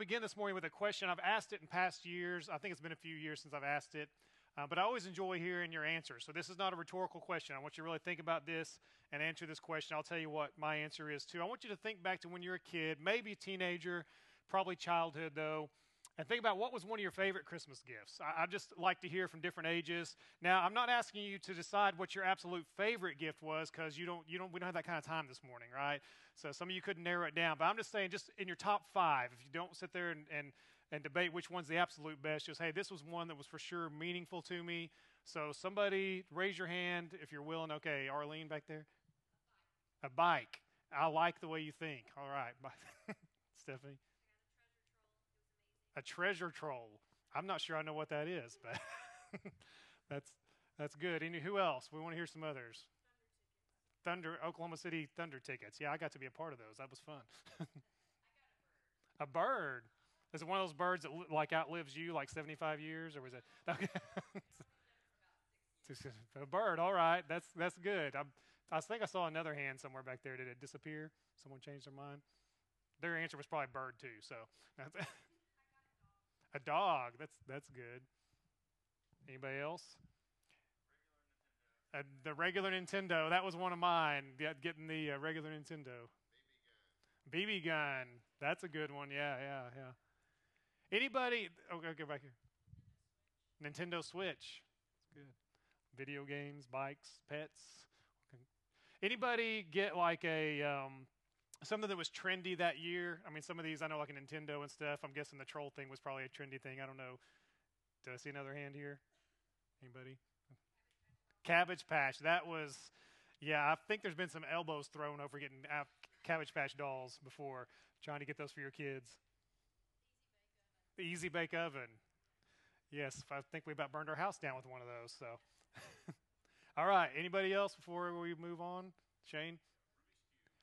to begin this morning with a question. I've asked it in past years. I think it's been a few years since I've asked it. Uh, but I always enjoy hearing your answers. So this is not a rhetorical question. I want you to really think about this and answer this question. I'll tell you what my answer is too. I want you to think back to when you were a kid, maybe a teenager, probably childhood though, and think about what was one of your favorite Christmas gifts. I, I just like to hear from different ages. Now, I'm not asking you to decide what your absolute favorite gift was because you don't, you don't, we don't have that kind of time this morning, right? So some of you couldn't narrow it down. But I'm just saying, just in your top five, if you don't sit there and, and and debate which one's the absolute best. Just, hey, this was one that was for sure meaningful to me. So somebody raise your hand if you're willing. Okay, Arlene back there. A bike. I like the way you think. All right. Stephanie. A treasure troll. I'm not sure I know what that is, but that's that's good. And who else? We want to hear some others. Thunder, Oklahoma City Thunder tickets. Yeah, I got to be a part of those. That was fun. a bird. Is it one of those birds that like outlives you like 75 years, or was it? Okay. a bird. All right, that's that's good. I, I think I saw another hand somewhere back there. Did it disappear? Someone changed their mind. Their answer was probably bird too. So a dog. That's that's good. Anybody else? Uh, the regular Nintendo. That was one of mine. Getting the uh, regular Nintendo. BB gun. BB gun. That's a good one. Yeah, yeah, yeah. Anybody? Okay, go back here. Nintendo Switch. That's good. Video games, bikes, pets. Anybody get like a um, something that was trendy that year? I mean, some of these I know, like a Nintendo and stuff. I'm guessing the troll thing was probably a trendy thing. I don't know. Did I see another hand here? Anybody? Cabbage Patch. That was, yeah. I think there's been some elbows thrown over getting uh, Cabbage Patch dolls before, trying to get those for your kids. The Easy Bake Oven. Yes, I think we about burned our house down with one of those. So, all right. Anybody else before we move on? Shane.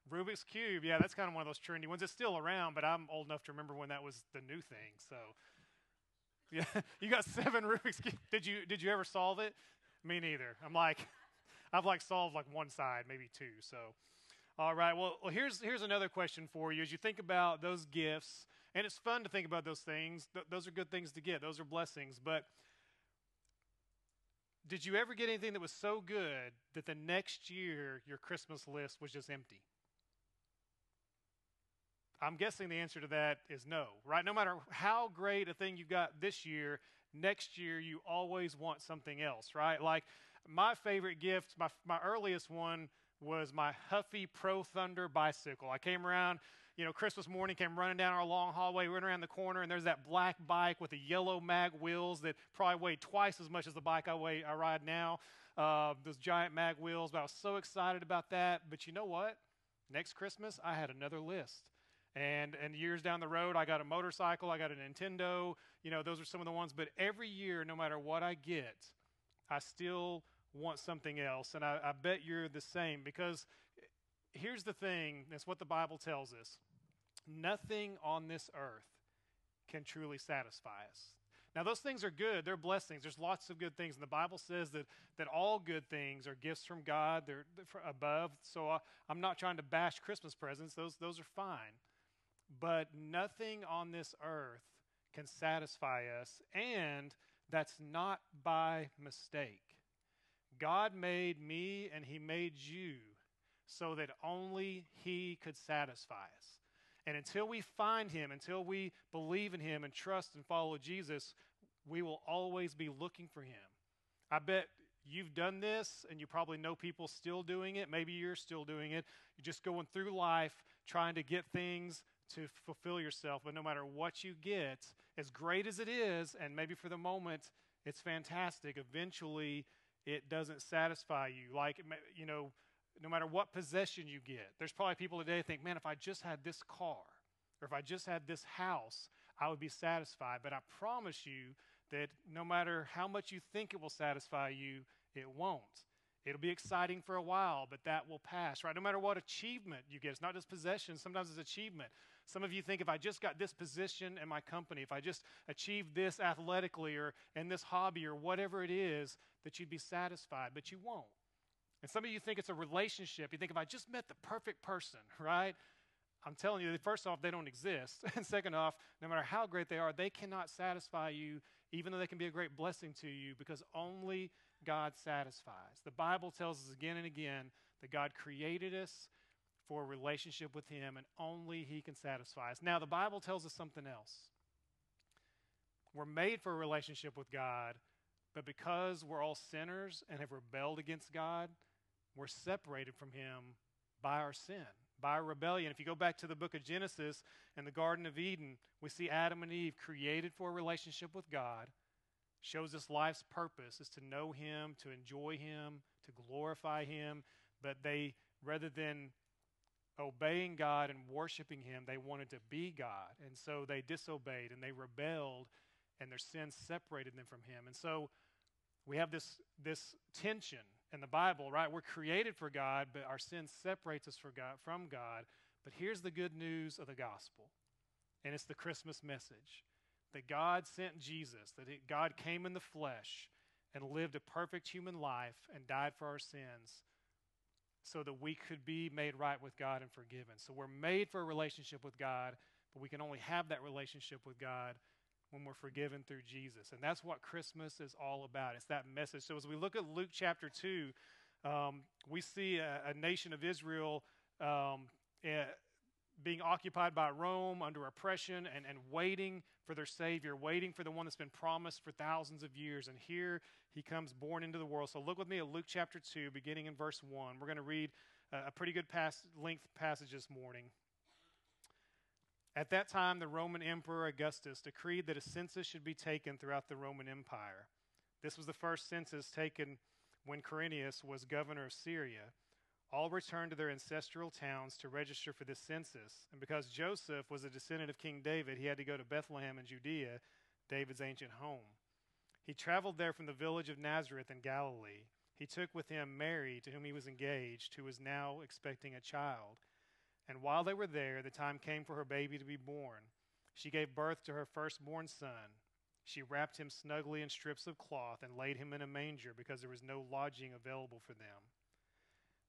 Rubik's Cube. Yeah, that's kind of one of those trendy ones. It's still around, but I'm old enough to remember when that was the new thing. So, yeah, you got seven Rubik's Cube. Did you did you ever solve it? Me neither. I'm like, I've like solved like one side, maybe two. So, all right. Well, well, here's here's another question for you. As you think about those gifts, and it's fun to think about those things. Th- those are good things to get. Those are blessings. But did you ever get anything that was so good that the next year your Christmas list was just empty? I'm guessing the answer to that is no, right? No matter how great a thing you got this year, next year you always want something else, right? Like my favorite gift, my, my earliest one was my Huffy Pro Thunder bicycle. I came around, you know, Christmas morning, came running down our long hallway, went around the corner, and there's that black bike with the yellow mag wheels that probably weighed twice as much as the bike I, weigh, I ride now. Uh, those giant mag wheels, but I was so excited about that. But you know what? Next Christmas, I had another list. And, and years down the road, I got a motorcycle, I got a Nintendo. You know, those are some of the ones. But every year, no matter what I get, I still want something else. And I, I bet you're the same because here's the thing that's what the Bible tells us nothing on this earth can truly satisfy us. Now, those things are good. They're blessings. There's lots of good things. And the Bible says that, that all good things are gifts from God, they're, they're above. So I, I'm not trying to bash Christmas presents, those, those are fine. But nothing on this earth can satisfy us, and that's not by mistake. God made me and He made you so that only He could satisfy us. And until we find Him, until we believe in Him and trust and follow Jesus, we will always be looking for Him. I bet you've done this and you probably know people still doing it. Maybe you're still doing it. You're just going through life trying to get things to fulfill yourself. But no matter what you get, as great as it is, and maybe for the moment it's fantastic, eventually it doesn't satisfy you. Like, you know, no matter what possession you get, there's probably people today think, man, if I just had this car or if I just had this house, I would be satisfied. But I promise you that no matter how much you think it will satisfy you, it won't. It'll be exciting for a while, but that will pass, right? No matter what achievement you get, it's not just possession, sometimes it's achievement. Some of you think if I just got this position in my company, if I just achieved this athletically or in this hobby or whatever it is, that you'd be satisfied, but you won't. And some of you think it's a relationship. You think if I just met the perfect person, right? I'm telling you, first off, they don't exist. And second off, no matter how great they are, they cannot satisfy you, even though they can be a great blessing to you, because only God satisfies. The Bible tells us again and again that God created us for a relationship with Him, and only He can satisfy us. Now, the Bible tells us something else. We're made for a relationship with God, but because we're all sinners and have rebelled against God, we're separated from Him by our sin, by our rebellion. If you go back to the book of Genesis and the Garden of Eden, we see Adam and Eve created for a relationship with God. Shows us life's purpose is to know Him, to enjoy Him, to glorify Him. But they, rather than obeying God and worshiping Him, they wanted to be God. And so they disobeyed and they rebelled, and their sin separated them from Him. And so we have this, this tension in the Bible, right? We're created for God, but our sin separates us God, from God. But here's the good news of the gospel, and it's the Christmas message that God sent Jesus, that it, God came in the flesh and lived a perfect human life and died for our sins so that we could be made right with God and forgiven. So we're made for a relationship with God, but we can only have that relationship with God when we're forgiven through Jesus. And that's what Christmas is all about. It's that message. So as we look at Luke chapter 2, um, we see a, a, nation of Israel um, uh, being occupied by Rome under oppression and, and waiting for their Savior, waiting for the one that's been promised for thousands of years. And here he comes born into the world. So look with me at Luke chapter 2, beginning in verse 1. We're going to read a, a pretty good pass, length passage this morning. At that time, the Roman Emperor Augustus decreed that a census should be taken throughout the Roman Empire. This was the first census taken when Quirinius was governor of Syria. All returned to their ancestral towns to register for this census. And because Joseph was a descendant of King David, he had to go to Bethlehem in Judea, David's ancient home. He traveled there from the village of Nazareth in Galilee. He took with him Mary, to whom he was engaged, who was now expecting a child. And while they were there, the time came for her baby to be born. She gave birth to her firstborn son. She wrapped him snugly in strips of cloth and laid him in a manger because there was no lodging available for them.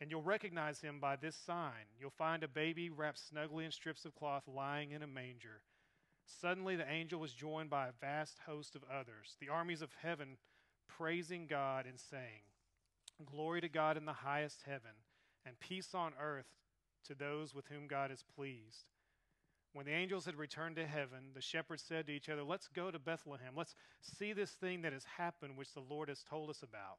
And you'll recognize him by this sign. You'll find a baby wrapped snugly in strips of cloth lying in a manger. Suddenly, the angel was joined by a vast host of others, the armies of heaven, praising God and saying, Glory to God in the highest heaven, and peace on earth to those with whom God is pleased. When the angels had returned to heaven, the shepherds said to each other, Let's go to Bethlehem. Let's see this thing that has happened, which the Lord has told us about.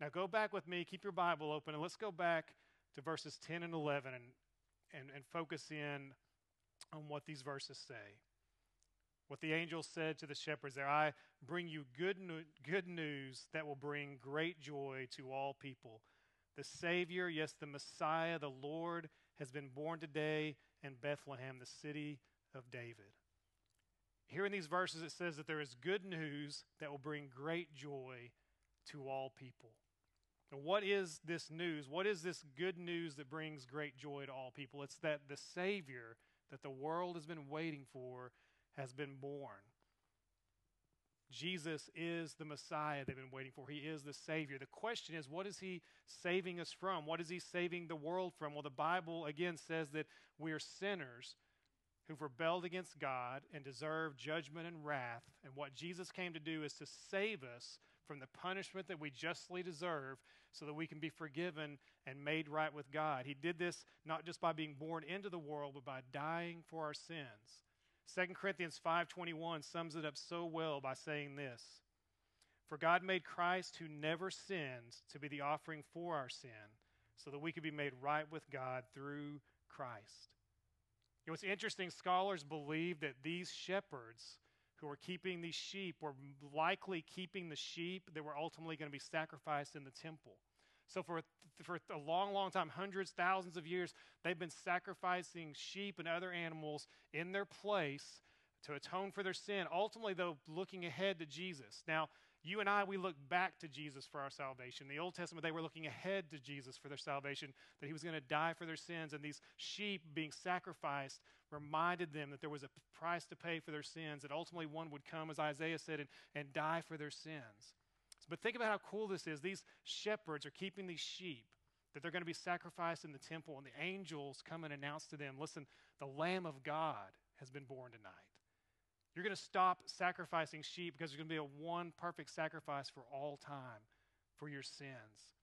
Now go back with me, keep your Bible open, and let's go back to verses 10 and 11 and, and, and focus in on what these verses say. What the angel said to the shepherds there I bring you good, good news that will bring great joy to all people. The Savior, yes, the Messiah, the Lord, has been born today in Bethlehem, the city of David. Here in these verses, it says that there is good news that will bring great joy to all people. What is this news? What is this good news that brings great joy to all people? It's that the Savior that the world has been waiting for has been born. Jesus is the Messiah they've been waiting for. He is the Savior. The question is, what is He saving us from? What is He saving the world from? Well, the Bible again says that we are sinners who've rebelled against God and deserve judgment and wrath. And what Jesus came to do is to save us from the punishment that we justly deserve so that we can be forgiven and made right with God. He did this not just by being born into the world, but by dying for our sins 2 Corinthians 5:21 sums it up so well by saying this. For God made Christ who never sinned to be the offering for our sin, so that we could be made right with God through Christ. You what's interesting, scholars believe that these shepherds who were keeping these sheep were likely keeping the sheep that were ultimately going to be sacrificed in the temple. So, for, for a long, long time, hundreds, thousands of years, they've been sacrificing sheep and other animals in their place to atone for their sin, ultimately, though, looking ahead to Jesus. Now, you and I, we look back to Jesus for our salvation. In the Old Testament, they were looking ahead to Jesus for their salvation, that he was going to die for their sins. And these sheep being sacrificed reminded them that there was a price to pay for their sins, that ultimately one would come, as Isaiah said, and, and die for their sins. But think about how cool this is. These shepherds are keeping these sheep that they're going to be sacrificed in the temple, and the angels come and announce to them listen, the Lamb of God has been born tonight. You're going to stop sacrificing sheep because there's going to be a one perfect sacrifice for all time for your sins.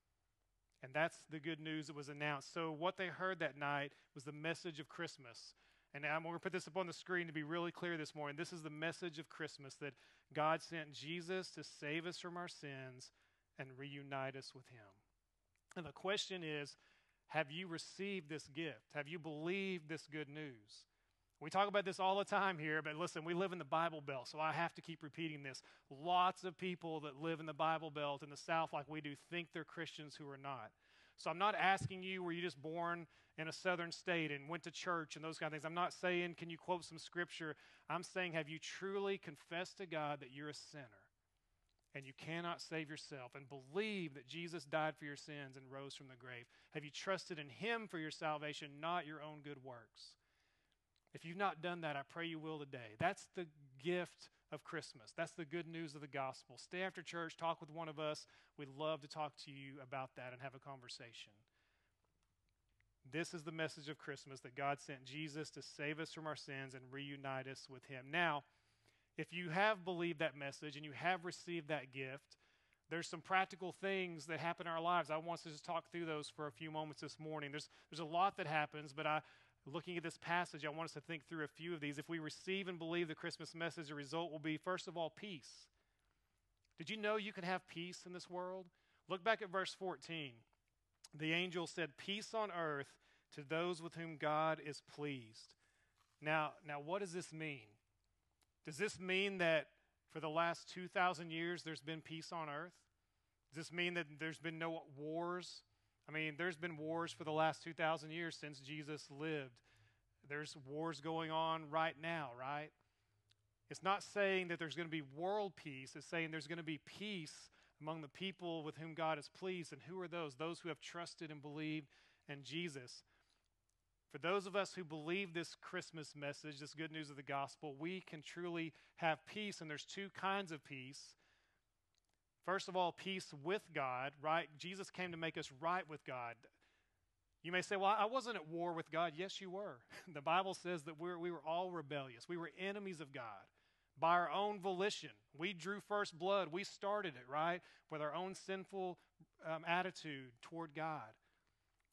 And that's the good news that was announced. So, what they heard that night was the message of Christmas. And I'm going to put this up on the screen to be really clear this morning. This is the message of Christmas that God sent Jesus to save us from our sins and reunite us with Him. And the question is have you received this gift? Have you believed this good news? We talk about this all the time here, but listen, we live in the Bible Belt, so I have to keep repeating this. Lots of people that live in the Bible Belt in the South, like we do, think they're Christians who are not. So I'm not asking you, were you just born in a southern state and went to church and those kind of things? I'm not saying, can you quote some scripture? I'm saying, have you truly confessed to God that you're a sinner and you cannot save yourself and believe that Jesus died for your sins and rose from the grave? Have you trusted in Him for your salvation, not your own good works? If you've not done that, I pray you will today. That's the gift of Christmas. That's the good news of the gospel. Stay after church, talk with one of us. We'd love to talk to you about that and have a conversation. This is the message of Christmas that God sent Jesus to save us from our sins and reunite us with Him. Now, if you have believed that message and you have received that gift, there's some practical things that happen in our lives. I want us to just talk through those for a few moments this morning. There's, there's a lot that happens, but I, looking at this passage, I want us to think through a few of these. If we receive and believe the Christmas message, the result will be, first of all, peace. Did you know you can have peace in this world? Look back at verse 14. The angel said, Peace on earth to those with whom God is pleased. Now, now what does this mean? Does this mean that for the last 2,000 years there's been peace on earth? Does this mean that there's been no wars? I mean, there's been wars for the last 2,000 years since Jesus lived. There's wars going on right now, right? It's not saying that there's going to be world peace. It's saying there's going to be peace among the people with whom God is pleased. And who are those? Those who have trusted and believed in Jesus. For those of us who believe this Christmas message, this good news of the gospel, we can truly have peace. And there's two kinds of peace. First of all, peace with God, right? Jesus came to make us right with God. You may say, Well, I wasn't at war with God. Yes, you were. The Bible says that we're, we were all rebellious. We were enemies of God by our own volition. We drew first blood. We started it, right? With our own sinful um, attitude toward God.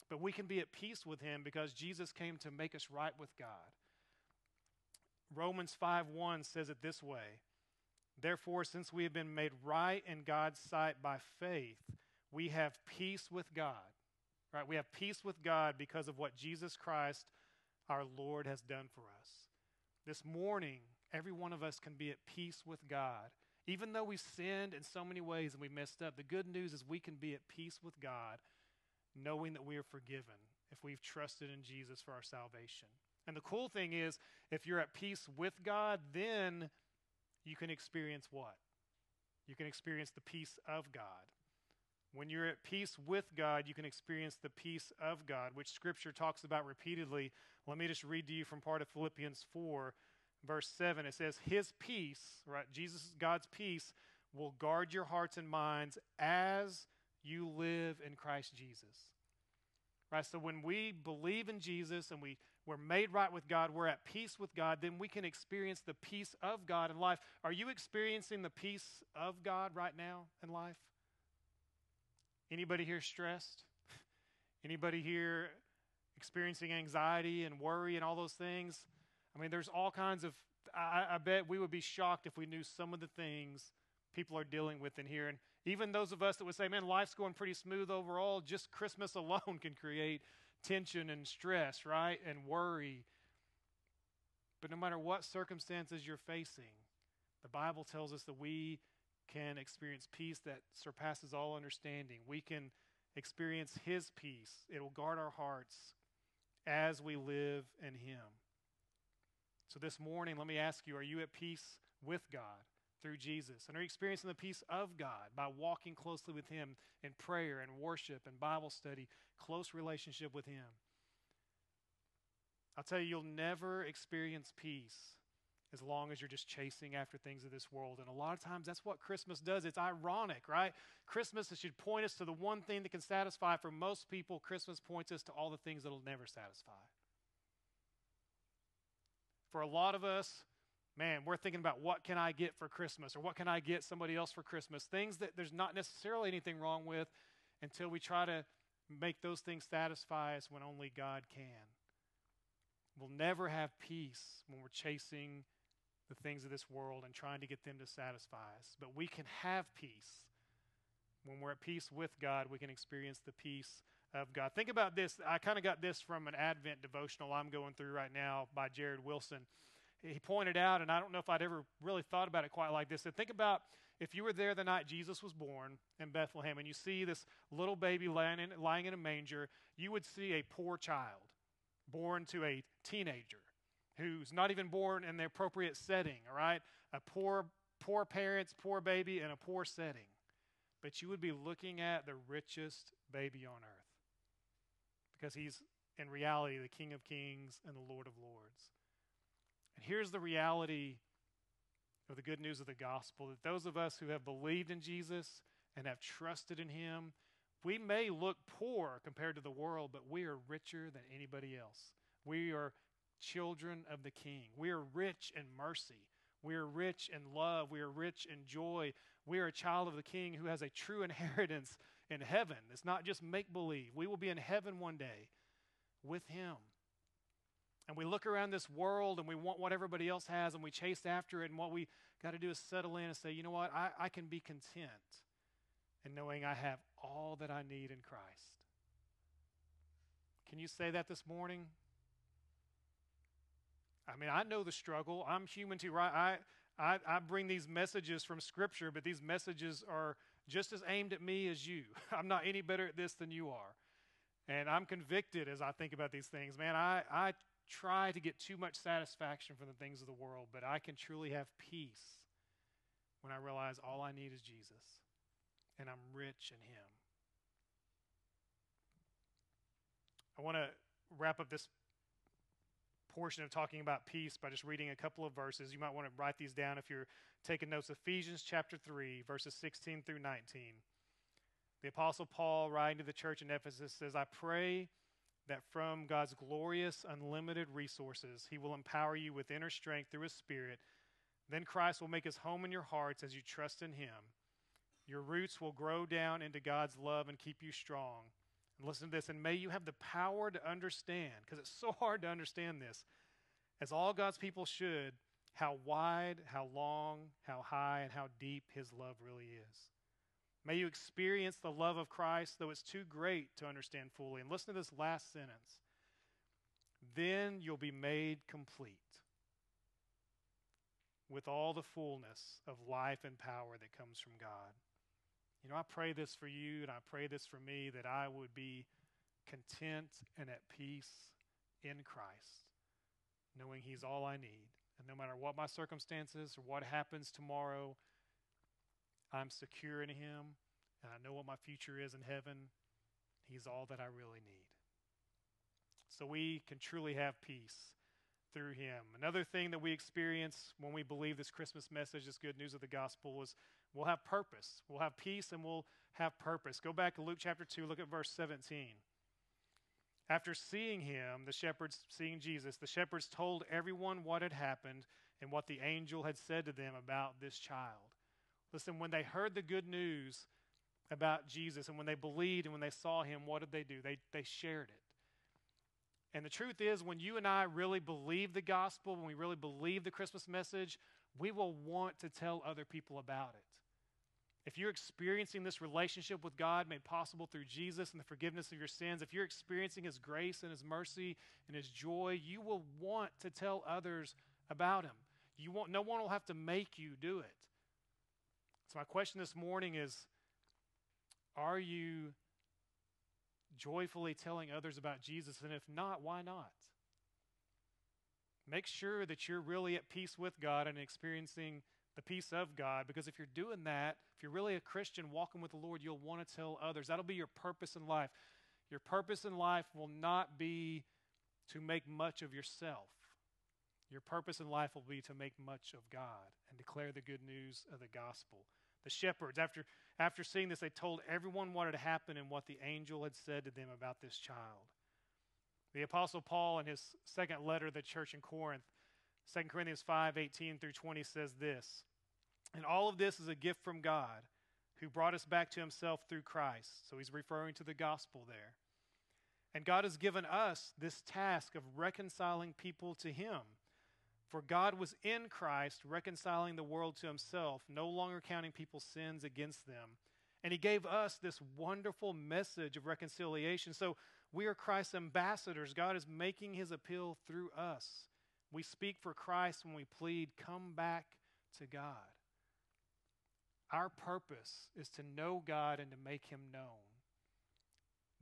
But we can be at peace with Him because Jesus came to make us right with God. Romans 5 1 says it this way Therefore, since we have been made right in God's sight by faith, we have peace with God. Right? We have peace with God because of what Jesus Christ, our Lord, has done for us. This morning, every one of us can be at peace with God. Even though we sinned in so many ways and we messed up, the good news is we can be at peace with God, knowing that we are forgiven if we've trusted in Jesus for our salvation. And the cool thing is, if you're at peace with God, then you can experience what? You can experience the peace of God. When you're at peace with God, you can experience the peace of God, which Scripture talks about repeatedly. Let me just read to you from part of Philippians 4, verse 7. It says, His peace, right? Jesus, God's peace, will guard your hearts and minds as you live in Christ Jesus. Right? So when we believe in Jesus and we we're made right with God, we're at peace with God, then we can experience the peace of God in life. Are you experiencing the peace of God right now in life? Anybody here stressed? Anybody here experiencing anxiety and worry and all those things? I mean, there's all kinds of I, I bet we would be shocked if we knew some of the things people are dealing with in here. And even those of us that would say, man, life's going pretty smooth overall, just Christmas alone can create tension and stress, right? And worry. But no matter what circumstances you're facing, the Bible tells us that we can experience peace that surpasses all understanding. We can experience His peace, it will guard our hearts as we live in Him. So this morning, let me ask you are you at peace with God? Through Jesus? And are experiencing the peace of God by walking closely with Him in prayer and worship and Bible study, close relationship with Him? I'll tell you, you'll never experience peace as long as you're just chasing after things of this world. And a lot of times that's what Christmas does. It's ironic, right? Christmas should point us to the one thing that can satisfy. For most people, Christmas points us to all the things that'll never satisfy. For a lot of us, man, we're thinking about what can I get for Christmas or what can I get somebody else for Christmas. Things that there's not necessarily anything wrong with until we try to make those things satisfy us when only God can. We'll never have peace when we're chasing the things of this world and trying to get them to satisfy us. But we can have peace. When we're at peace with God, we can experience the peace of God. Think about this. I kind of got this from an Advent devotional I'm going through right now by Jared Wilson he pointed out, and I don't know if I'd ever really thought about it quite like this. So think about if you were there the night Jesus was born in Bethlehem and you see this little baby lying in, lying in a manger, you would see a poor child born to a teenager who's not even born in the appropriate setting, all right? A poor, poor parents, poor baby in a poor setting. But you would be looking at the richest baby on earth because he's, in reality, the King of Kings and the Lord of Lords. And here's the reality of the good news of the gospel that those of us who have believed in Jesus and have trusted in him, we may look poor compared to the world, but we are richer than anybody else. We are children of the King. We are rich in mercy. We are rich in love. We are rich in joy. We are a child of the King who has a true inheritance in heaven. It's not just make believe. We will be in heaven one day with Him. And we look around this world and we want what everybody else has and we chase after it. And what we got to do is settle in and say, you know what? I, I can be content in knowing I have all that I need in Christ. Can you say that this morning? I mean, I know the struggle. I'm human too, right? I, I, I bring these messages from Scripture, but these messages are just as aimed at me as you. I'm not any better at this than you are. And I'm convicted as I think about these things. Man, I, I try to get too much satisfaction from the things of the world, but I can truly have peace when I realize all I need is Jesus and I'm rich in Him. I want to wrap up this portion of talking about peace by just reading a couple of verses. You might want to write these down if you're taking notes. Ephesians chapter 3, verses 16 through 19. The Apostle Paul, writing to the church in Ephesus, says, I pray that from God's glorious, unlimited resources, He will empower you with inner strength through His Spirit. Then Christ will make His home in your hearts as you trust in Him. Your roots will grow down into God's love and keep you strong. And listen to this, and may you have the power to understand, because it's so hard to understand this, as all God's people should, how wide, how long, how high, and how deep His love really is. May you experience the love of Christ, though it's too great to understand fully. And listen to this last sentence. Then you'll be made complete with all the fullness of life and power that comes from God. You know, I pray this for you and I pray this for me that I would be content and at peace in Christ, knowing He's all I need. And no matter what my circumstances or what happens tomorrow, I'm secure in Him, and I know what my future is in heaven. He's all that I really need. So we can truly have peace through Him. Another thing that we experience when we believe this Christmas message, this good news of the gospel, is we'll have purpose. We'll have peace and we'll have purpose. Go back to Luke chapter 2, look at verse 17. After seeing him, the shepherds, seeing Jesus, the shepherds told everyone what had happened and what the angel had said to them about this child. Listen, when they heard the good news about Jesus and when they believed and when they saw him, what did they do? They, they shared it. And the truth is, when you and I really believe the gospel, when we really believe the Christmas message, we will want to tell other people about it. If you're experiencing this relationship with God made possible through Jesus and the forgiveness of your sins, if you're experiencing His grace and His mercy and His joy, you will want to tell others about Him. You won't, no one will have to make you do it. So, my question this morning is Are you joyfully telling others about Jesus? And if not, why not? Make sure that you're really at peace with God and experiencing the peace of God, because if you're doing that, if you're really a Christian walking with the Lord, you'll want to tell others. That'll be your purpose in life. Your purpose in life will not be to make much of yourself. Your purpose in life will be to make much of God and declare the good news of the gospel. The shepherds, after, after seeing this, they told everyone what had happened and what the angel had said to them about this child. The Apostle Paul, in his second letter to the church in Corinth, 2 Corinthians 5 18 through 20 says this And all of this is a gift from God who brought us back to himself through Christ. So he's referring to the gospel there. And God has given us this task of reconciling people to him. For God was in Christ, reconciling the world to himself, no longer counting people's sins against them. And he gave us this wonderful message of reconciliation. So we are Christ's ambassadors. God is making his appeal through us. We speak for Christ when we plead, come back to God. Our purpose is to know God and to make him known.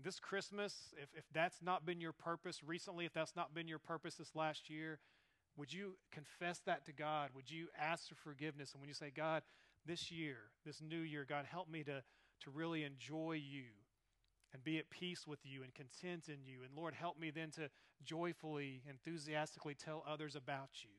This Christmas, if, if that's not been your purpose recently, if that's not been your purpose this last year, would you confess that to God? Would you ask for forgiveness? And when you say, God, this year, this new year, God, help me to, to really enjoy you and be at peace with you and content in you. And Lord, help me then to joyfully, enthusiastically tell others about you.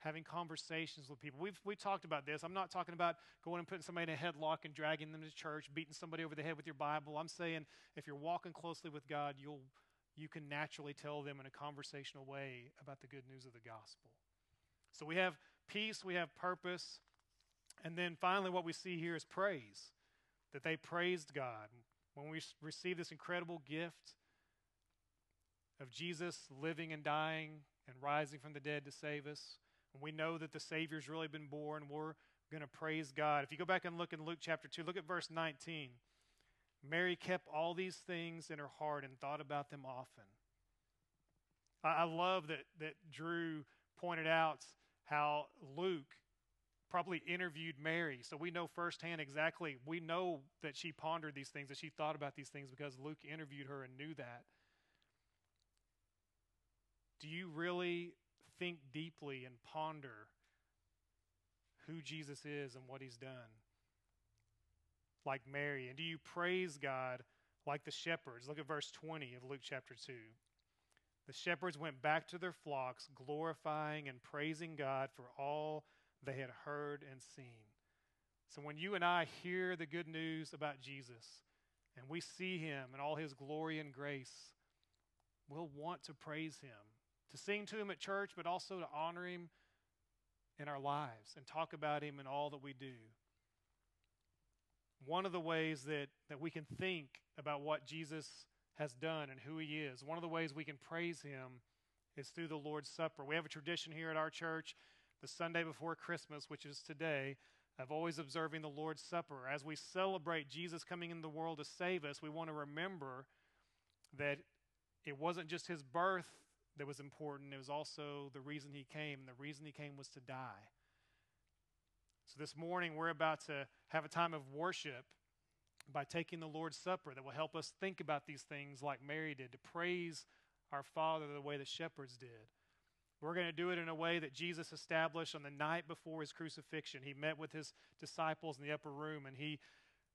Having conversations with people. We've, we talked about this. I'm not talking about going and putting somebody in a headlock and dragging them to church, beating somebody over the head with your Bible. I'm saying if you're walking closely with God, you'll, you can naturally tell them in a conversational way about the good news of the gospel. So we have peace, we have purpose, and then finally, what we see here is praise that they praised God when we receive this incredible gift of Jesus living and dying and rising from the dead to save us, and we know that the Savior's really been born, we're going to praise God. If you go back and look in Luke chapter 2, look at verse 19. Mary kept all these things in her heart and thought about them often. I, I love that, that Drew pointed out how Luke probably interviewed Mary. So we know firsthand exactly, we know that she pondered these things, that she thought about these things because Luke interviewed her and knew that. Do you really think deeply and ponder who Jesus is and what he's done? Like Mary. And do you praise God like the shepherds? Look at verse 20 of Luke chapter 2. The shepherds went back to their flocks, glorifying and praising God for all they had heard and seen. So when you and I hear the good news about Jesus and we see him in all his glory and grace, we'll want to praise him, to sing to him at church, but also to honor him in our lives and talk about him in all that we do. One of the ways that, that we can think about what Jesus has done and who he is, one of the ways we can praise him is through the Lord's Supper. We have a tradition here at our church the Sunday before Christmas, which is today, of always observing the Lord's Supper. As we celebrate Jesus coming in the world to save us, we want to remember that it wasn't just his birth that was important, it was also the reason he came. The reason he came was to die. So this morning, we're about to have a time of worship by taking the Lord's Supper that will help us think about these things like Mary did, to praise our Father the way the shepherds did. We're going to do it in a way that Jesus established on the night before his crucifixion. He met with his disciples in the upper room and he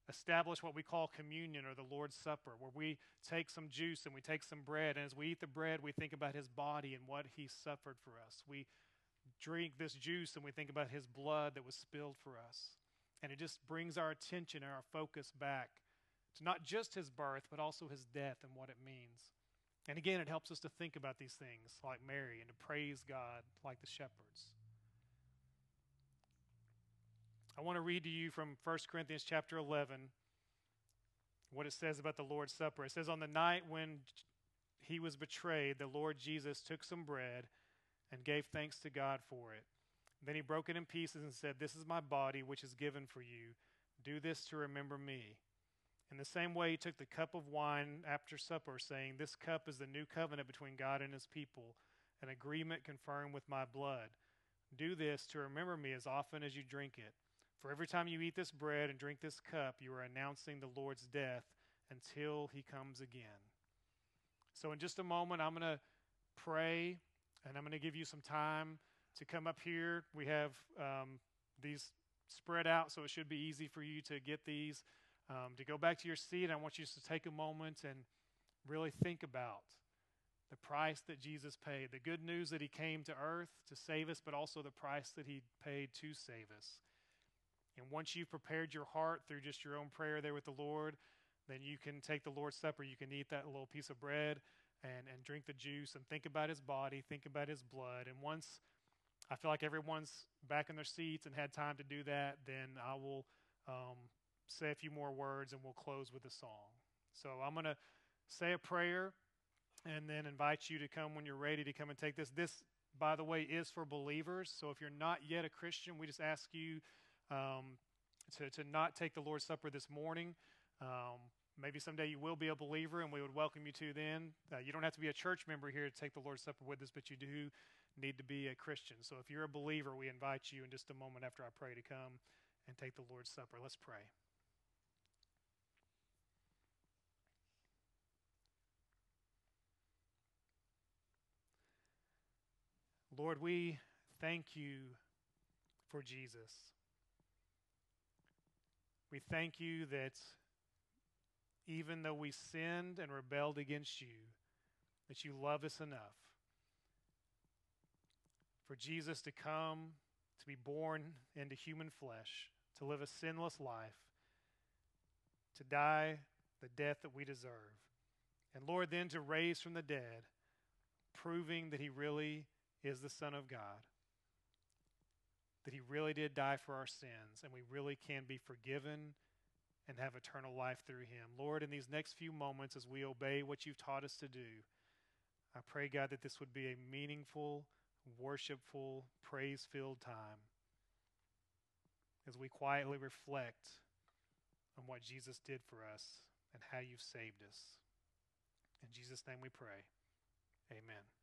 established what we call communion or the Lord's Supper, where we take some juice and we take some bread. And as we eat the bread, we think about his body and what he suffered for us. We drink this juice and we think about his blood that was spilled for us. And it just brings our attention and our focus back to not just his birth, but also his death and what it means. And again, it helps us to think about these things like Mary and to praise God like the shepherds. I want to read to you from 1 Corinthians chapter 11 what it says about the Lord's Supper. It says, On the night when he was betrayed, the Lord Jesus took some bread and gave thanks to God for it. Then he broke it in pieces and said, This is my body, which is given for you. Do this to remember me. In the same way, he took the cup of wine after supper, saying, This cup is the new covenant between God and his people, an agreement confirmed with my blood. Do this to remember me as often as you drink it. For every time you eat this bread and drink this cup, you are announcing the Lord's death until he comes again. So, in just a moment, I'm going to pray and I'm going to give you some time to come up here. We have um, these spread out, so it should be easy for you to get these. Um, to go back to your seat, I want you to take a moment and really think about the price that Jesus paid, the good news that He came to earth to save us, but also the price that He paid to save us. And once you've prepared your heart through just your own prayer there with the Lord, then you can take the Lord's Supper. You can eat that little piece of bread and, and drink the juice and think about His body, think about His blood. And once I feel like everyone's back in their seats and had time to do that, then I will um, say a few more words and we'll close with a song. So I'm going to say a prayer and then invite you to come when you're ready to come and take this. This, by the way, is for believers. So if you're not yet a Christian, we just ask you um, to, to not take the Lord's Supper this morning. Um, maybe someday you will be a believer, and we would welcome you to then. Uh, you don't have to be a church member here to take the Lord's Supper with us, but you do need to be a Christian. So if you're a believer, we invite you in just a moment after I pray to come and take the Lord's Supper. Let's pray. Lord, we thank you for Jesus. We thank you that even though we sinned and rebelled against you, that you love us enough for Jesus to come, to be born into human flesh, to live a sinless life, to die the death that we deserve. And Lord, then to raise from the dead, proving that He really is the Son of God, that He really did die for our sins, and we really can be forgiven and have eternal life through Him. Lord, in these next few moments, as we obey what you've taught us to do, I pray, God, that this would be a meaningful, worshipful, praise filled time as we quietly reflect on what Jesus did for us and how you've saved us. In Jesus' name we pray. Amen.